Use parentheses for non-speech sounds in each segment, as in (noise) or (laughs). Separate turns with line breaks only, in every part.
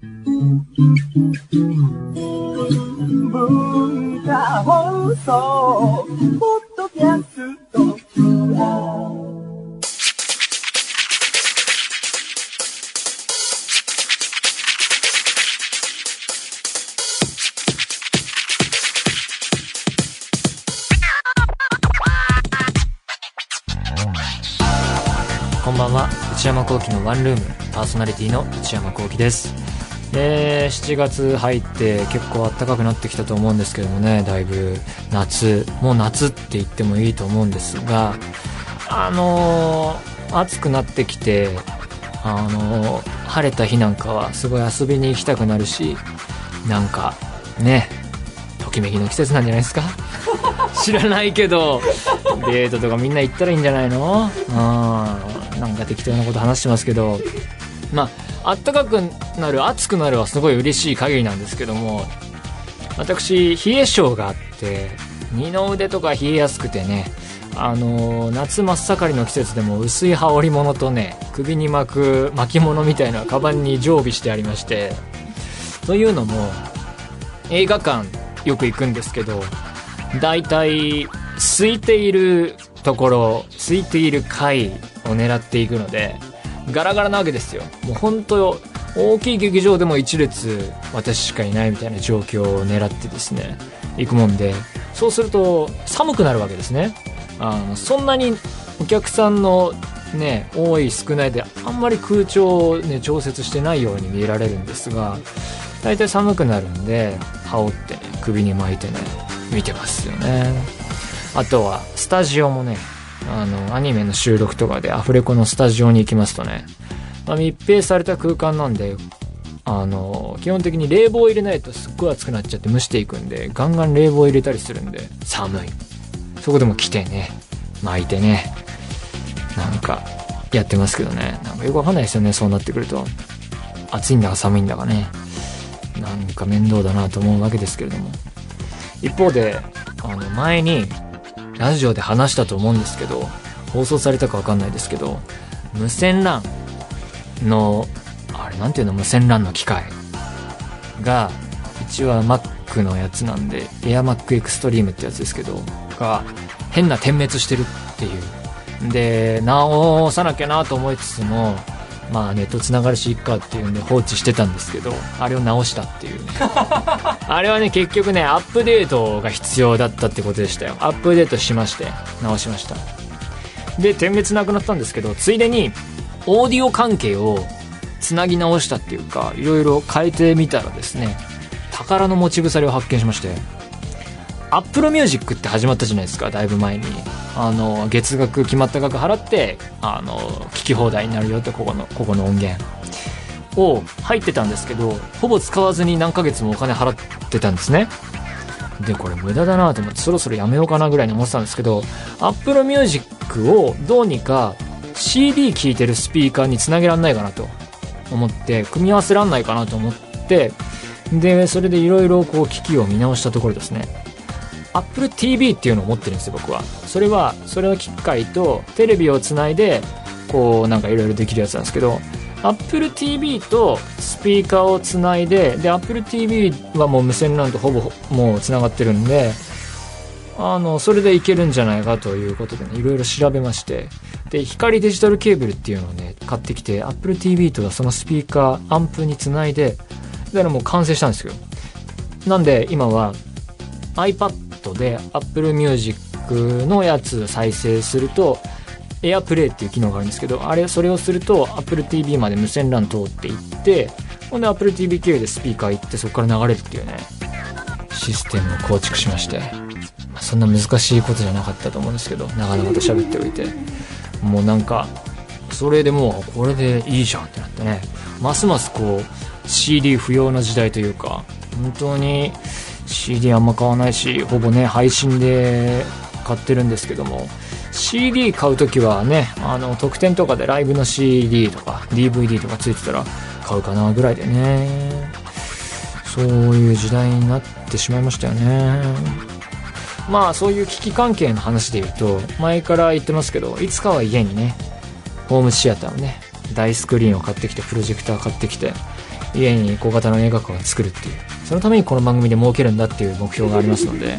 文化放送ポッドキャスト
こんばんは。内山聖輝のワンルーム。パーソナリティの内山聖輝です。で7月入って結構暖かくなってきたと思うんですけどもねだいぶ夏もう夏って言ってもいいと思うんですがあのー暑くなってきてあのー晴れた日なんかはすごい遊びに行きたくなるしなんかねときめきの季節なんじゃないですか？(laughs) 知らないけどデートとかみんな行ったらいいんじゃないの？うんなんか適当なこと話してますけどまああったかくなる暑くなるはすごい嬉しい限りなんですけども私冷え性があって二の腕とか冷えやすくてねあの夏真っ盛りの季節でも薄い羽織物とね首に巻く巻物みたいなカバンに常備してありましてというのも映画館よく行くんですけど大体空いているところ空いている階を狙っていくのでガラガラなわけですよ。もう本当大きい劇場でも一列私しかいないみたいな状況を狙ってですね行くもんで。そうすると寒くなるわけですね。あのそんなにお客さんのね多い少ないであんまり空調をね調節してないように見えられるんですが大体寒くなるんで羽織って首に巻いてね見てますよね。あとはスタジオもねあのアニメの収録とかでアフレコのスタジオに行きますとね、まあ、密閉された空間なんであの基本的に冷房を入れないとすっごい暑くなっちゃって蒸していくんでガンガン冷房入れたりするんで寒い。そこでも来てね。巻いてね。なんかやってますけどね。なんかよくわかんないですよねそうなってくると。暑いんだか寒いんだかね。なんか面倒だなと思うわけですけれども。一方であの前にラジオで話したと思うんですけど放送されたかわかんないですけど無線 LAN のあれなんていうの？無線 LAN の機械がうちは Mac のやつなんで AirMac Extreme ってやつですけどが変な点滅してるっていう。で直さなきゃなと思いつつもまあネットつながるしいっかっていうんで放置してたんですけどあれを直したっていうね。(laughs) あれはね結局ねアップデートが必要だったってことでしたよ。アップデートしまして直しました。で点滅なくなったんですけどついでにオーディオ関係をつなぎ直したっていうかいろいろ変えてみたらですね宝の持ち腐れを発見しまして Apple Music って始まったじゃないですかだいぶ前にあの月額決まった額払ってあの聞き放題になるよってここのここの音源を入ってたんですけどほぼ使わずに何ヶ月もお金払ってたんですね。でこれ無駄だなと思ってそろそろやめようかなぐらいに思ってたんですけど Apple Music をどうにか CD 聴いてるスピーカーにつなげらんないかなと思って組み合わせらんないかなと思ってでそれでいろいろこう機器を見直したところですね。Apple TV っていうのを持ってるんですよ僕は。それはそれは機械とテレビをつないでこうなんかいろいろできるやつなんですけど Apple TV とスピーカーをつないでで Apple TV はもう無線 LAN とほぼもうつながってるんであのそれでいけるんじゃないかということでねいろいろ調べまして。で光デジタルケーブルっていうのをね買ってきて Apple TV とそのスピーカーアンプにつないでだからもう完成したんですよ。なんで今は iPad で Apple Music のやつ再生すると AirPlay っていう機能があるんですけどあれそれをすると Apple TV まで無線 LAN 通っていってほんで Apple TV 経由でスピーカー行ってそこから流れるっていうねシステムを構築しまして、まそんな難しいことじゃなかったと思うんですけど長々と喋っておいて。もうなんかそれでもうこれでいいじゃんってなってね。ますますこう CD 不要な時代というか本当に CD あんま買わないしほぼね配信で買ってるんですけども。CD 買う時はねあの特典とかでライブの CD とか DVD とかついてたら買うかなぐらいでね。そういう時代になってしまいましたよね。まあそういう危機関係の話で言うと前から言ってますけどいつかは家にねホームシアターをね大スクリーンを買ってきてプロジェクター買ってきて家に小型の映画館を作るっていう、そのためにこの番組で設けるんだっていう目標がありますので、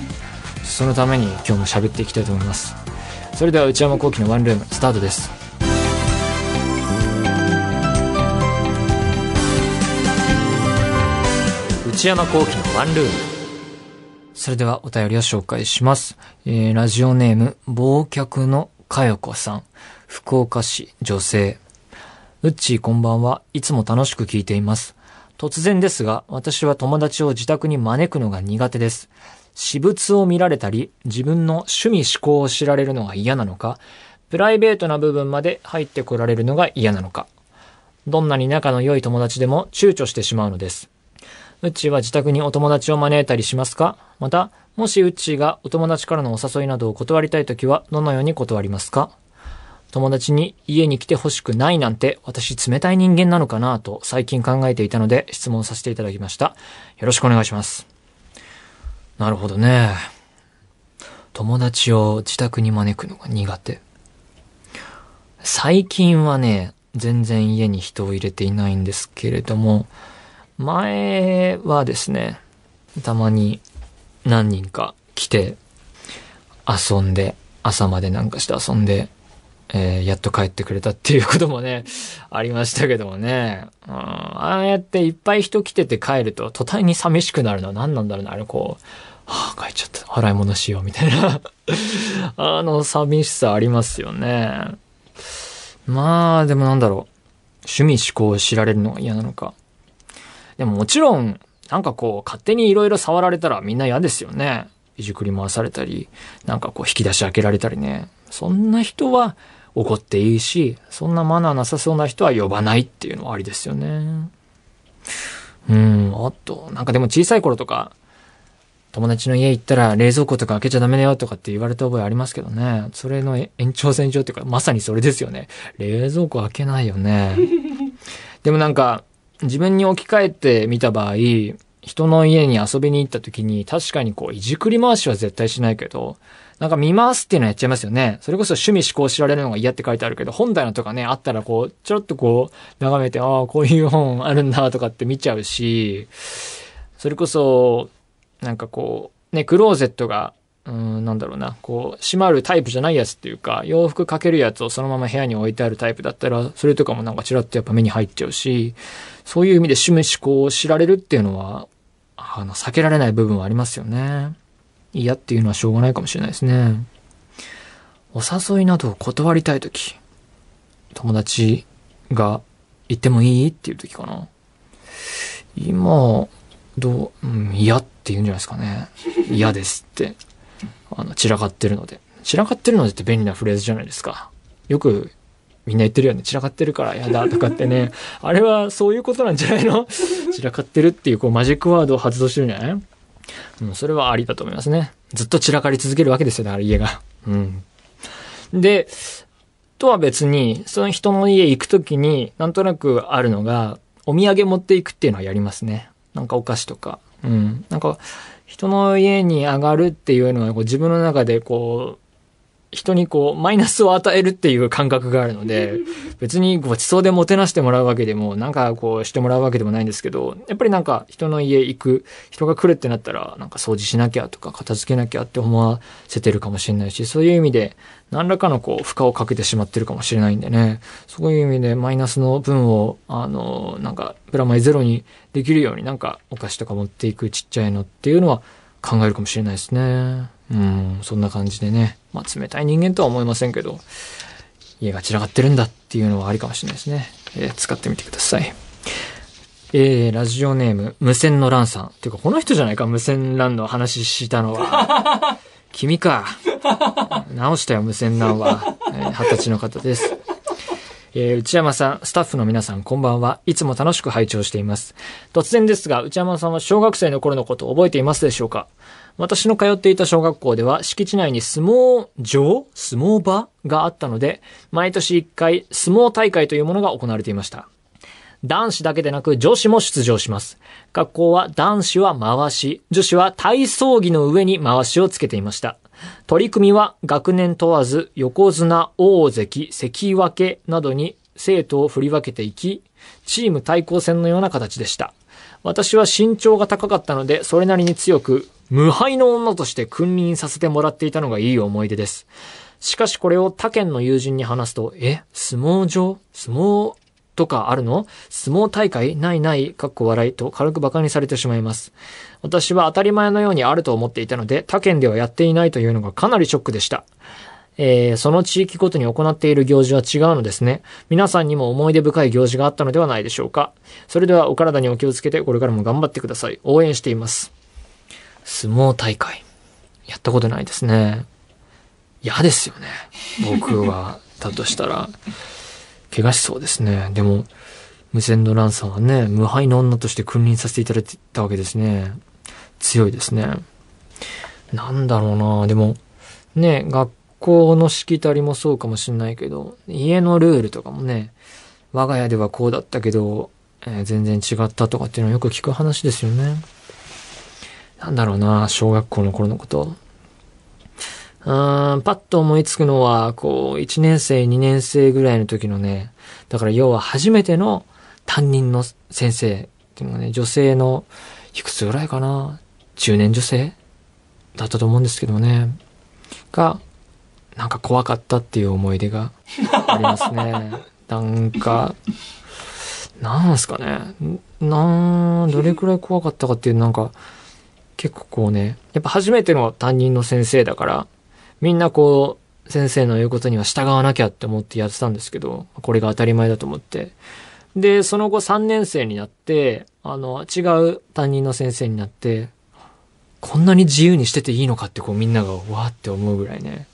そのために今日も喋っていきたいと思います。それでは内山幸輝のワンルーム、スタートです。内山幸輝のワンルーム。それではお便りを紹介します。えー、ラジオネーム、忘却のかよこさん。福岡市、女性。うっちーこんばんは。いつも楽しく聞いています。突然ですが、私は友達を自宅に招くのが苦手です。私物を見られたり、自分の趣味思考を知られるのが嫌なのか、プライベートな部分まで入ってこられるのが嫌なのか。どんなに仲の良い友達でも躊躇してしまうのです。うっちーは自宅にお友達を招いたりしますか？また、もしうっちーがお友達からのお誘いなどを断りたいときは、どのように断りますか？友達に家に来て欲しくないなんて私冷たい人間なのかなと最近考えていたので質問させていただきました。よろしくお願いします。なるほどね。友達を自宅に招くのが苦手。最近はね、全然家に人を入れていないんですけれども、前はですね、たまに何人か来て遊んで、朝までなんかして遊んで、えー、やっと帰ってくれたっていうこともね、ありましたけどもね。うん、ああやっていっぱい人来てて帰ると、途端に寂しくなるのは何なんだろうな。あれこう、はあ、帰っちゃった。洗い物しよう、みたいな (laughs) あの、寂しさありますよね。まあ、でもなんだろう。趣味思考を知られるのが嫌なのか。でももちろん、なんかこう、勝手に色々触られたらみんな嫌ですよね。いじくり回されたり、なんかこう引き出し開けられたりね。そんな人は、怒っていいし、そんなマナーなさそうな人は呼ばないっていうのはありですよね。うん、あと、なんかでも小さい頃とか、友達の家行ったら冷蔵庫とか開けちゃダメだよとかって言われた覚えありますけどね。それの延長線上っていうか、まさにそれですよね。冷蔵庫開けないよね。(laughs) でもなんか、自分に置き換えてみた場合、人の家に遊びに行った時に確かにこう、いじくり回しは絶対しないけど、なんか見回すっていうのやっちゃいますよね。それこそ趣味思考知られるのが嫌って書いてあるけど、本棚とかね、あったらこう、ちょろっとこう、眺めて、ああ、こういう本あるんだとかって見ちゃうし、それこそ、なんかこう、ね、クローゼットが、うん、なんだろうな、こう、閉まるタイプじゃないやつっていうか、洋服かけるやつをそのまま部屋に置いてあるタイプだったら、それとかもなんかちらっとやっぱ目に入っちゃうし、そういう意味で趣味思考を知られるっていうのは、あの、避けられない部分はありますよね。嫌っていうのはしょうがないかもしれないですね。お誘いなどを断りたいとき、友達が行ってもいいっていうときかな。今、どう、うん、嫌って言うんじゃないですかね。嫌ですって。あの、散らかってるので。散らかってるのでって便利なフレーズじゃないですか。よくみんな言ってるよね。散らかってるから嫌だとかってね。あれはそういうことなんじゃないの？散らかってるっていうこうマジックワードを発動してるんじゃない？うん、それはありだと思いますね。ずっと散らかり続けるわけですよ、だから家が。うん。で、とは別に、その人の家行くときに、なんとなくあるのが、お土産持っていくっていうのはやりますね。なんかお菓子とか。うん。なんか、人の家に上がるっていうのは、こう自分の中でこう、人にこう、マイナスを与えるっていう感覚があるので、(laughs) 別にごちそうでもてなしてもらうわけでも、なんかこうしてもらうわけでもないんですけど、やっぱりなんか人の家行く、人が来るってなったら、なんか掃除しなきゃとか片付けなきゃって思わせてるかもしれないし、そういう意味で、何らかのこう、負荷をかけてしまってるかもしれないんでね、そういう意味でマイナスの分を、あの、なんか、プラマイゼロにできるようになんかお菓子とか持っていくちっちゃいのっていうのは考えるかもしれないですね。うん、そんな感じでね。まあ、冷たい人間とは思いませんけど、家が散らかってるんだっていうのはありかもしれないですね。えー、使ってみてください。えー、ラジオネーム、無線のランさん。っていうか、この人じゃないか、無線ランの話したのは。(laughs) 君か。直したよ、無線ランは。えー、二十歳の方です。えー、内山さん、スタッフの皆さん、こんばんは。いつも楽しく拝聴しています。突然ですが、内山さんは小学生の頃のことを覚えていますでしょうか？私の通っていた小学校では敷地内に相撲場相撲場があったので、毎年1回相撲大会というものが行われていました。男子だけでなく女子も出場します。学校は男子は回し、女子は体操着の上に回しをつけていました。取り組みは学年問わず横綱、大関、関脇などに生徒を振り分けていき、チーム対抗戦のような形でした。私は身長が高かったので、それなりに強く、無敗の女として君臨させてもらっていたのがいい思い出です。しかしこれを他県の友人に話すと、え、相撲場？相撲とかあるの？相撲大会？ないない、かっこ笑いと軽く馬鹿にされてしまいます。私は当たり前のようにあると思っていたので、他県ではやっていないというのがかなりショックでした。えー、その地域ごとに行っている行事は違うのですね。皆さんにも思い出深い行事があったのではないでしょうか。それではお体にお気をつけて、これからも頑張ってください。応援しています。相撲大会。やったことないですね。嫌ですよね。僕は、だとしたら、怪我しそうですね。でも、無線ドランさんはね、無敗の女として君臨させていただいてたわけですね。強いですね。なんだろうなでも、ね、学校のしきたりもそうかもしんないけど、家のルールとかもね、我が家ではこうだったけど、えー全然違ったとかっていうのはよく聞く話ですよね。なんだろうな小学校の頃のこと。うーん、パッと思いつくのは、こう、1年生、2年生ぐらいの時のね、だから要は初めての担任の先生っていうのがね、女性の、いくつぐらいかな？中年女性だったと思うんですけどね。が、なんか怖かったっていう思い出がありますね。(laughs) なんか、なんすかね。なん、どれくらい怖かったかっていう、なんか、結構こうね、やっぱ初めての担任の先生だから、みんなこう、先生の言うことには従わなきゃって思ってやってたんですけど、これが当たり前だと思って。で、その後3年生になって、あの、違う担任の先生になって、こんなに自由にしてていいのかってこうみんながわーって思うぐらいね、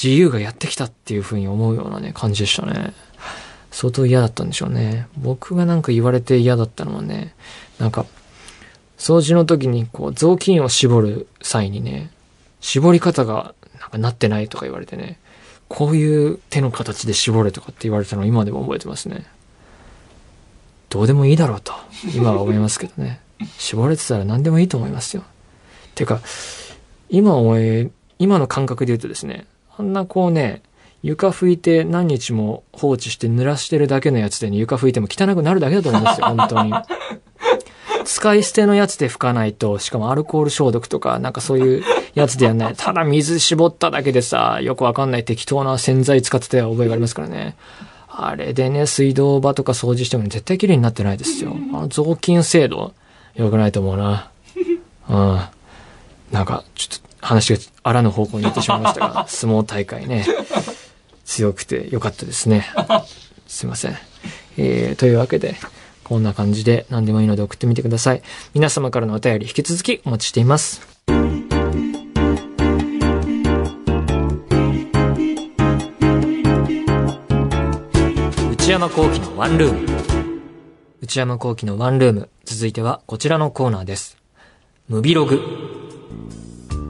自由がやってきたっていう風に思うようなね、感じでしたね。相当嫌だったんでしょうね。僕がなんか言われて嫌だったのはね、なんか、掃除の時にこう雑巾を絞る際にね、絞り方がなんかなってないとか言われてね、こういう手の形で絞れとかって言われたのを今でも覚えてますね。どうでもいいだろうと、今は思いますけどね。絞れてたら何でもいいと思いますよ。てか、今思い、今の感覚で言うとですね、あんなこうね、床拭いて何日も放置して濡らしてるだけのやつでね、床拭いても汚くなるだけだと思うんですよ、(laughs) 本当に。使い捨てのやつで拭かないと、しかもアルコール消毒とか、なんかそういうやつでやんない。ただ水絞っただけでさ、よくわかんない適当な洗剤使ってた覚えがありますからね。あれでね、水道場とか掃除しても絶対綺麗になってないですよ。あの雑巾制度、良くないと思うな。うん。なんか、ちょっと話があらぬ方向に行ってしまいましたが、(laughs) 相撲大会ね、強くて良かったですね。すいません。えー、というわけで、こんな感じで何でもいいので送ってみてください。皆様からのお便り引き続きお待ちしています。内山幸喜のワンルーム。内山幸喜のワンルーム。続いてはこちらのコーナーです。ムビログ。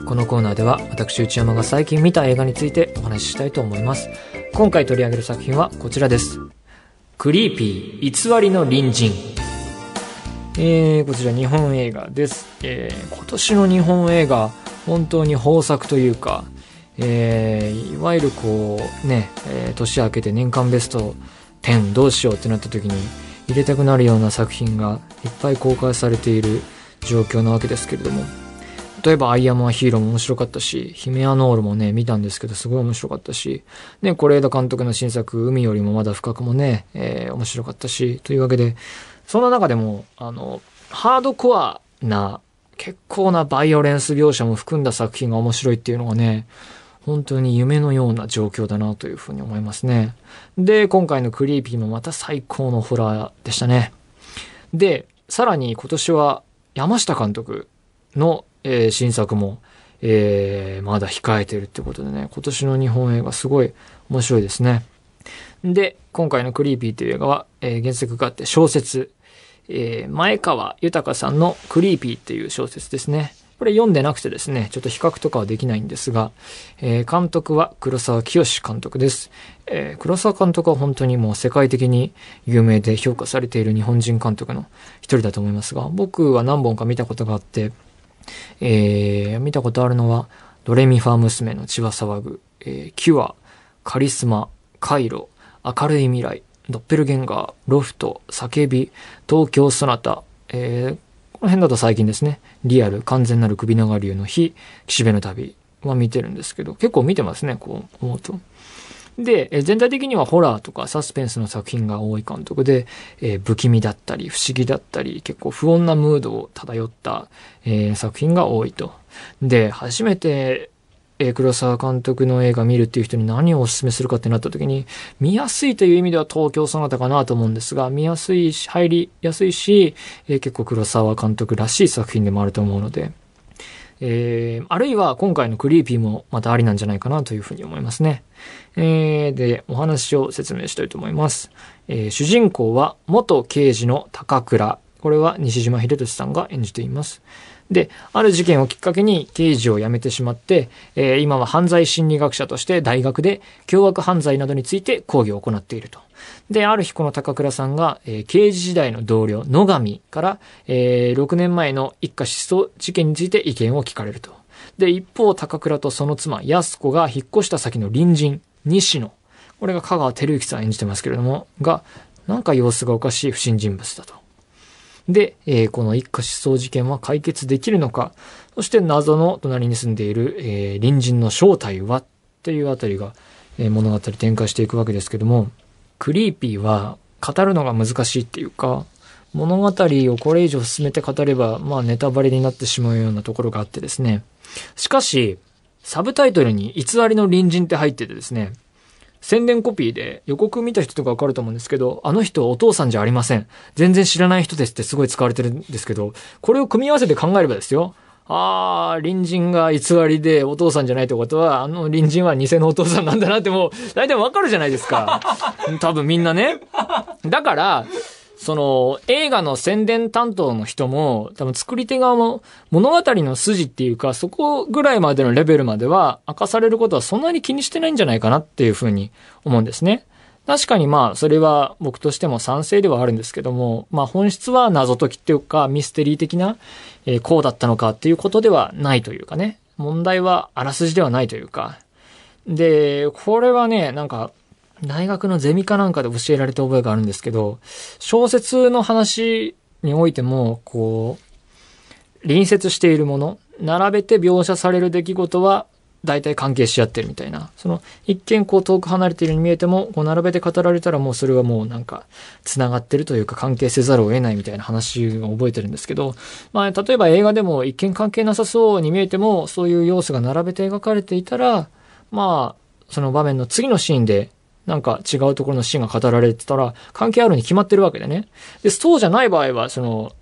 このコーナーでは私内山が最近見た映画についてお話ししたいと思います。今回取り上げる作品はこちらです。クリーピー偽りの隣人。えー、こちら日本映画です。えー、今年の日本映画、本当に豊作というか、えー、いわゆるこう、ね、え年明けて年間ベスト10どうしようってなった時に入れたくなるような作品がいっぱい公開されている状況なわけですけれども、例えば、アイアムはヒーローも面白かったし、ヒメアノールもね、見たんですけど、すごい面白かったし、ね、是枝監督の新作、海よりもまだ深くもね、えー面白かったし、というわけで、そんな中でも、あの、ハードコアな、結構なバイオレンス描写も含んだ作品が面白いっていうのがね、本当に夢のような状況だなというふうに思いますね。で、今回のクリーピーもまた最高のホラーでしたね。で、さらに今年は山下監督の、えー新作も、えーまだ控えてるってことでね、今年の日本映画すごい面白いですね。で、今回のクリーピーという映画は、えー原作があって小説、えー前川豊さんのクリーピーっていう小説ですね。これ読んでなくてですね、ちょっと比較とかはできないんですが、えー監督は黒沢清監督です。えー黒沢監督は本当にもう世界的に有名で評価されている日本人監督の一人だと思いますが、僕は何本か見たことがあって、えー見たことあるのは、ドレミファ娘の血は騒ぐ、えーキュア、カリスマ、カイロ、明るい未来、ドッペルゲンガー、ロフト、叫び、東京ソナタ、えー、この辺だと最近ですね、リアル、完全なる首長流の日、岸辺の旅は見てるんですけど、結構見てますね、こう思うと。で、え全体的にはホラーとかサスペンスの作品が多い監督で、えー、不気味だったり、不思議だったり、結構不穏なムードを漂った、えー、作品が多いと。で、初めて、えー、黒沢監督の映画見るっていう人に何をお勧めするかってなった時に、見やすいという意味では東京そなたかなと思うんですが、見やすいし、入りやすいし、えー、結構黒沢監督らしい作品でもあると思うので、えー、あるいは今回のクリーピーもまたありなんじゃないかなというふうに思いますね。えー、で、お話を説明したいと思います。えー、主人公は元刑事の高倉。これは西島秀俊さんが演じています。で、ある事件をきっかけに刑事を辞めてしまって、えー、今は犯罪心理学者として大学で凶悪犯罪などについて講義を行っていると。で、ある日この高倉さんが、えー、刑事時代の同僚、野上から、えー、6年前の一家失踪事件について意見を聞かれると。で、一方、高倉とその妻、安子が引っ越した先の隣人、西野。これが香川照之さん演じてますけれども、が、なんか様子がおかしい不審人物だと。で、えー、この一家失踪事件は解決できるのか、そして謎の隣に住んでいる、えー、隣人の正体は？っていうあたりが、えー、物語展開していくわけですけども、クリーピーは語るのが難しいっていうか、物語をこれ以上進めて語れば、まあネタバレになってしまうようなところがあってですね。しかし、サブタイトルに偽りの隣人って入っててですね、宣伝コピーで予告見た人とかわかると思うんですけど、あの人お父さんじゃありません。全然知らない人ですってすごい使われてるんですけど、これを組み合わせて考えればですよ。ああ、隣人が偽りでお父さんじゃないってことは、あの隣人は偽のお父さんなんだなってもう、大体わかるじゃないですか。多分みんなね。だから、その、映画の宣伝担当の人も、多分作り手側も物語の筋っていうか、そこぐらいまでのレベルまでは明かされることはそんなに気にしてないんじゃないかなっていうふうに思うんですね。確かにまあ、それは僕としても賛成ではあるんですけども、まあ本質は謎解きっていうか、ミステリー的な、えー、こうだったのかっていうことではないというかね。問題はあらすじではないというか。で、これはね、なんか、大学のゼミかなんかで教えられた覚えがあるんですけど、小説の話においても、こう、隣接しているもの、並べて描写される出来事は、大体関係し合ってるみたいな。その、一見こう遠く離れているように見えても、こう並べて語られたらもうそれはもうなんか、繋がってるというか関係せざるを得ないみたいな話を覚えてるんですけど、まあ、例えば映画でも一見関係なさそうに見えても、そういう要素が並べて描かれていたら、まあ、その場面の次のシーンでなんか違うところのシーンが語られてたら、関係あるに決まってるわけでね。で、そうじゃない場合は、その、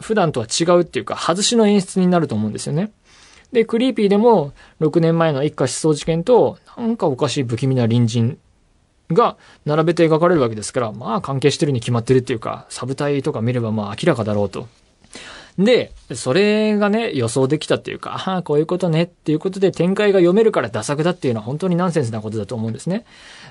普段とは違うっていうか、外しの演出になると思うんですよね。で、クリーピーでも、6年前の一家失踪事件と、なんかおかしい不気味な隣人が並べて描かれるわけですから、まあ関係してるに決まってるっていうか、サブ隊とか見ればまあ明らかだろうと。で、それがね、予想できたっていうか、ああ、こういうことねっていうことで展開が読めるからダ作だっていうのは本当にナンセンスなことだと思うんですね。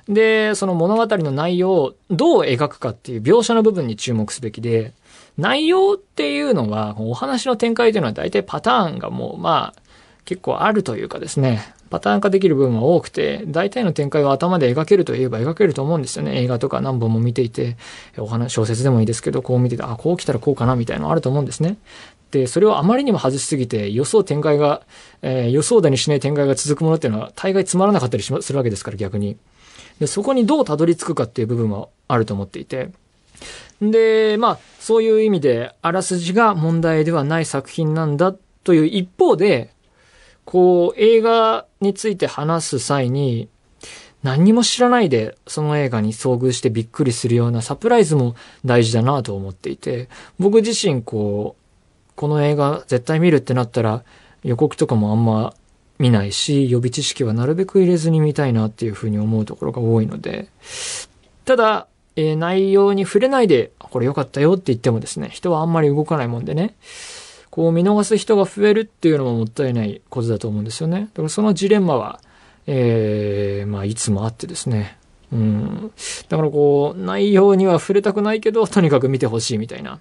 で、その物語の内容をどう描くかっていう描写の部分に注目すべきで、内容っていうのは、お話の展開というのは大体パターンがもう、まあ、結構あるというかですね、パターン化できる部分は多くて、大体の展開は頭で描けるといえば描けると思うんですよね。映画とか何本も見ていて、お話、小説でもいいですけど、こう見てて、あ、こう来たらこうかなみたいなのあると思うんですね。で、それをあまりにも外しすぎて、予想展開が、えー、予想だにしない展開が続くものっていうのは、大概つまらなかったりするわけですから、逆に。で、そこにどうたどり着くかっていう部分はあると思っていて。で、まあ、そういう意味で、あらすじが問題ではない作品なんだという一方で、こう、映画について話す際に、何にも知らないでその映画に遭遇してびっくりするようなサプライズも大事だなと思っていて、僕自身こう、この映画絶対見るってなったら予告とかもあんま見ないし、予備知識はなるべく入れずに見たいなっていうふうに思うところが多いので、ただ、えー、内容に触れないで、これ良かったよって言ってもですね、人はあんまり動かないもんでね、こう見逃す人が増えるっていうのももったいないことだと思うんですよね。だからそのジレンマは、えー、まあいつもあってですね。うん。だからこう、内容には触れたくないけど、とにかく見てほしいみたいな。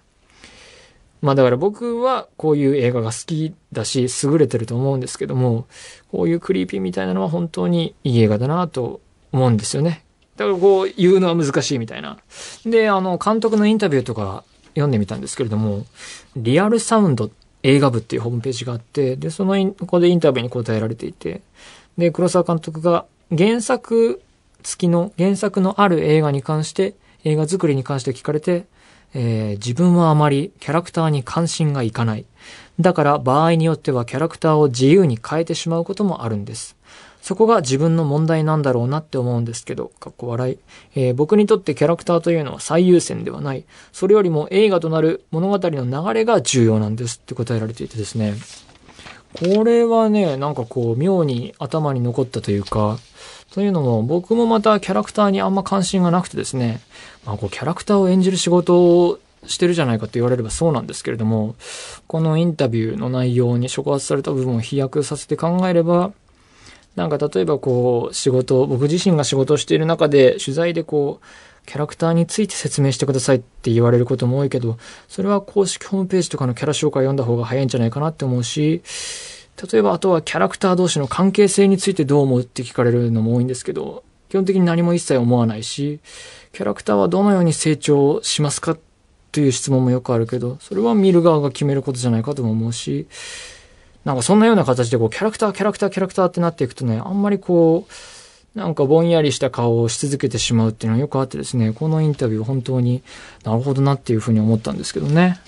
まあだから僕はこういう映画が好きだし、優れてると思うんですけども、こういうクリーピーみたいなのは本当にいい映画だなと思うんですよね。だからこう言うのは難しいみたいな。で、あの、監督のインタビューとか読んでみたんですけれども、リアルサウンドって映画部っていうホームページがあって、で、そのここでインタビューに答えられていて、で、黒沢監督が原作付きの、原作のある映画に関して、映画作りに関して聞かれて、えー、自分はあまりキャラクターに関心がいかない。だから場合によってはキャラクターを自由に変えてしまうこともあるんです。そこが自分の問題なんだろうなって思うんですけど、かっこ笑い。えー、僕にとってキャラクターというのは最優先ではない。それよりも映画となる物語の流れが重要なんですって答えられていてですね。これはね、なんかこう、妙に頭に残ったというか、というのも、僕もまたキャラクターにあんま関心がなくてですね、まあこう、キャラクターを演じる仕事をしてるじゃないかと言われればそうなんですけれども、このインタビューの内容に触発された部分を飛躍させて考えれば、なんか例えばこう、仕事、僕自身が仕事をしている中で、取材でこう、キャラクターについて説明してくださいって言われることも多いけど、それは公式ホームページとかのキャラ紹介を読んだ方が早いんじゃないかなって思うし、例えばあとはキャラクター同士の関係性についてどう思うって聞かれるのも多いんですけど、基本的に何も一切思わないし、キャラクターはどのように成長しますかという質問もよくあるけど、それは見る側が決めることじゃないかとも思うし、なんかそんなような形でこう、キャラクター、キャラクター、キャラクターってなっていくとね、あんまりこう、なんかぼんやりした顔をし続けてしまうっていうのはよくあってですね、このインタビュー本当になるほどなっていうふうに思ったんですけどね。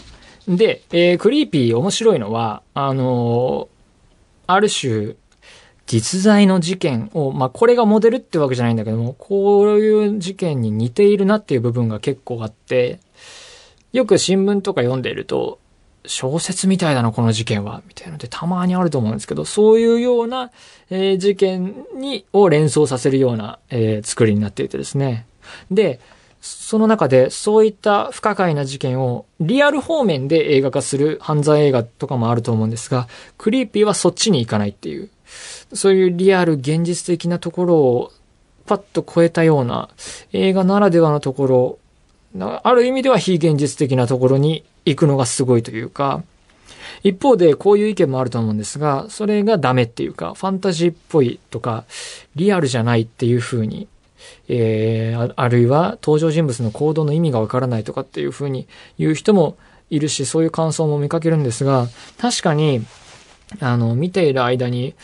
で、えー、クリーピー面白いのは、あのー、ある種、実在の事件を、まあ、これがモデルってわけじゃないんだけども、こういう事件に似ているなっていう部分が結構あって、よく新聞とか読んでいると、小説みたいだな、この事件は、みたいなのでたまにあると思うんですけど、そういうような、えー、事件に、を連想させるような、えー、作りになっていてですね。で、その中でそういった不可解な事件をリアル方面で映画化する犯罪映画とかもあると思うんですが、クリーピーはそっちに行かないっていう、そういうリアル現実的なところをパッと超えたような映画ならではのところ、ある意味では非現実的なところに行くのがすごいというか、一方でこういう意見もあると思うんですが、それがダメっていうか、ファンタジーっぽいとか、リアルじゃないっていう風に、えー、あるいは登場人物の行動の意味がわからないとかっていう風に言う人もいるし、そういう感想も見かけるんですが、確かに、あの、見ている間に、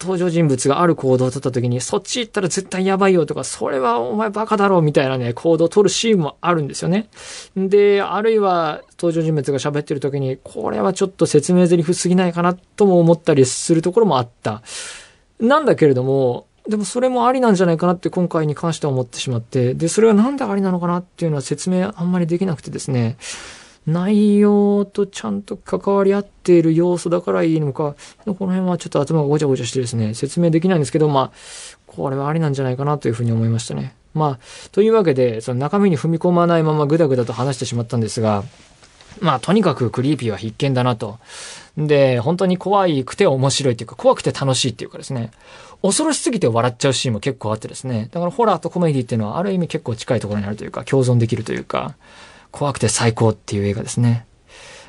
登場人物がある行動を取った時に、そっち行ったら絶対やばいよとか、それはお前バカだろみたいなね、行動を取るシーンもあるんですよね。で、あるいは登場人物が喋ってる時に、これはちょっと説明台詞すぎないかなとも思ったりするところもあった。なんだけれども、でもそれもありなんじゃないかなって今回に関しては思ってしまって、で、それはなんでありなのかなっていうのは説明あんまりできなくてですね、内容とちゃんと関わり合っている要素だからいいのか、この辺はちょっと頭がごちゃごちゃしてですね、説明できないんですけど、まあ、これはありなんじゃないかなというふうに思いましたね。まあ、というわけで、その中身に踏み込まないままぐだぐだと話してしまったんですが、まあ、とにかくクリーピーは必見だなと。で、本当に怖いくて面白いっていうか、怖くて楽しいっていうかですね、恐ろしすぎて笑っちゃうシーンも結構あってですね、だからホラーとコメディっていうのはある意味結構近いところにあるというか、共存できるというか、怖くて最高っていう映画ですね。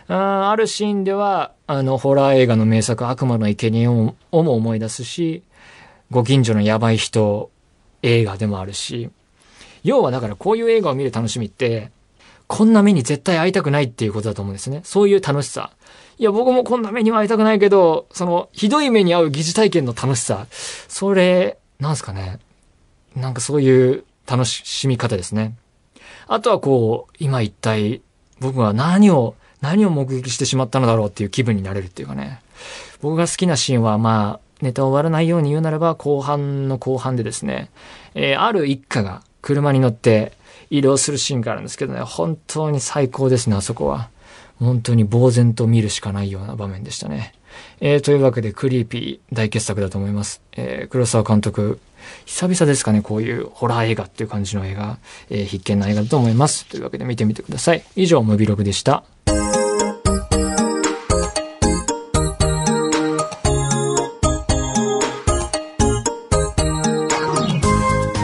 ああるシーンでは、あの、ホラー映画の名作、悪魔の生贄をも思い出すし、ご近所のやばい人映画でもあるし、要はだからこういう映画を見る楽しみって、こんな目に絶対会いたくないっていうことだと思うんですね。そういう楽しさ。いや、僕もこんな目には会いたくないけど、その、ひどい目に遭う疑似体験の楽しさ。それ、なんすかね。なんかそういう楽しみ方ですね。あとはこう、今一体僕は何を、何を目撃してしまったのだろうっていう気分になれるっていうかね。僕が好きなシーンはまあ、ネタ終わらないように言うならば、後半の後半でですね、えー、ある一家が車に乗って移動するシーンがあるんですけどね、本当に最高ですね、あそこは。本当に呆然と見るしかないような場面でしたね。えー、というわけで、クリーピー大傑作だと思います。えー、黒沢監督、久々ですかね、こういうホラー映画っていう感じの映画、えー、必見な映画だと思います。というわけで見てみてください。以上、ムビログでした。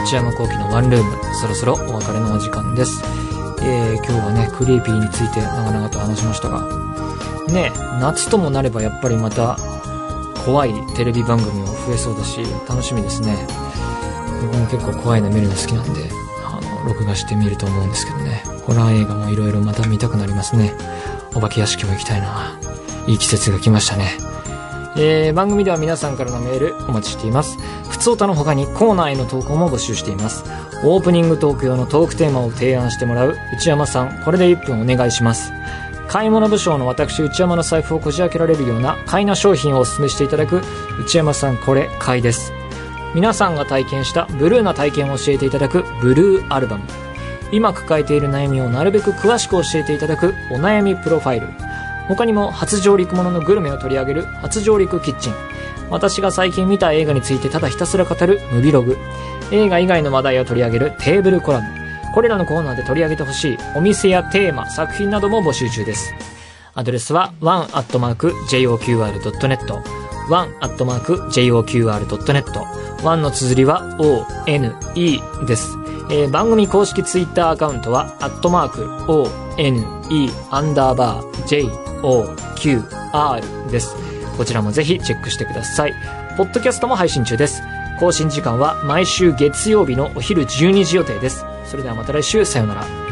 内山幸喜のワンルーム、そろそろお別れのお時間です。えー、今日はね、クリーピーについて長々と話しましたが、ね、夏ともなればやっぱりまた怖いテレビ番組も増えそうだし、楽しみですね。僕も結構怖いの見るの好きなんで、あの、録画してみると思うんですけどね。ホラー映画もいろいろまた見たくなりますね。お化け屋敷も行きたいな。いい季節が来ましたね。えー、番組では皆さんからのメールお待ちしています。ふつおたの他にコーナーへの投稿も募集しています。オープニングトーク用のトークテーマを提案してもらう内山さん、これで1分お願いします。買い物部省の私内山の財布をこじ開けられるような買いな商品をお勧めしていただく内山さんこれ買いです。皆さんが体験したブルーな体験を教えていただくブルーアルバム。今抱えている悩みをなるべく詳しく教えていただくお悩みプロファイル。他にも初上陸もののグルメを取り上げる初上陸キッチン。私が最近見た映画についてただひたすら語るムビログ。映画以外の話題を取り上げるテーブルコラム。これらのコーナーで取り上げてほしいお店やテーマ、作品なども募集中です。アドレスは one.joqr.net one.joqr.net one の綴りは one です。えー番組公式ツイッターアカウントは、アットマーク、one, アンダーバー、joqr です。こちらもぜひチェックしてください。ポッドキャストも配信中です。更新時間は毎週月曜日のお昼12時予定です。それではまた来週、さようなら。